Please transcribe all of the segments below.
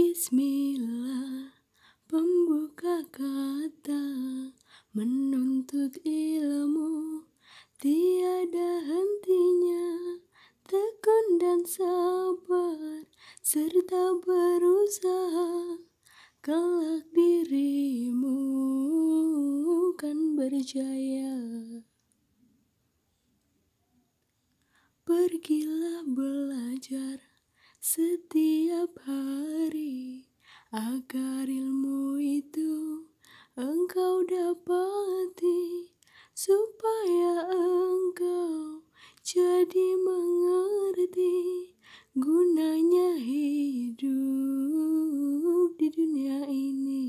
Bismillah Pembuka kata Menuntut ilmu Tiada hentinya Tekun dan sabar Serta berusaha Kelak dirimu kan berjaya. Pergilah belajar setiap hari agar ilmu itu engkau dapati supaya engkau jadi mengerti gunanya hidup di dunia ini.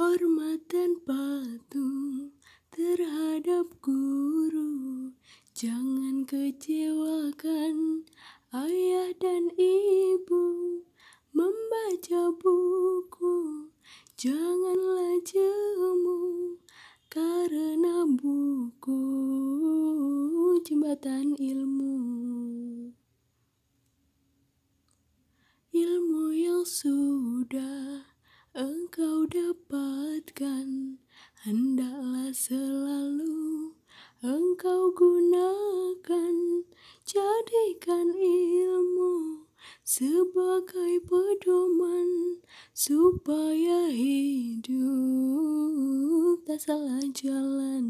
Hormat dan patuh terhadap guru. Jangan kecewakan ayah dan ibu. Membaca buku. Janganlah jemu Karena buku. Jembatan ilmu. Ilmu yang sudah engkau dapatkan hendaklah selalu engkau gunakan. Jadikan ilmu sebagai pedoman supaya hidup tak salah jalan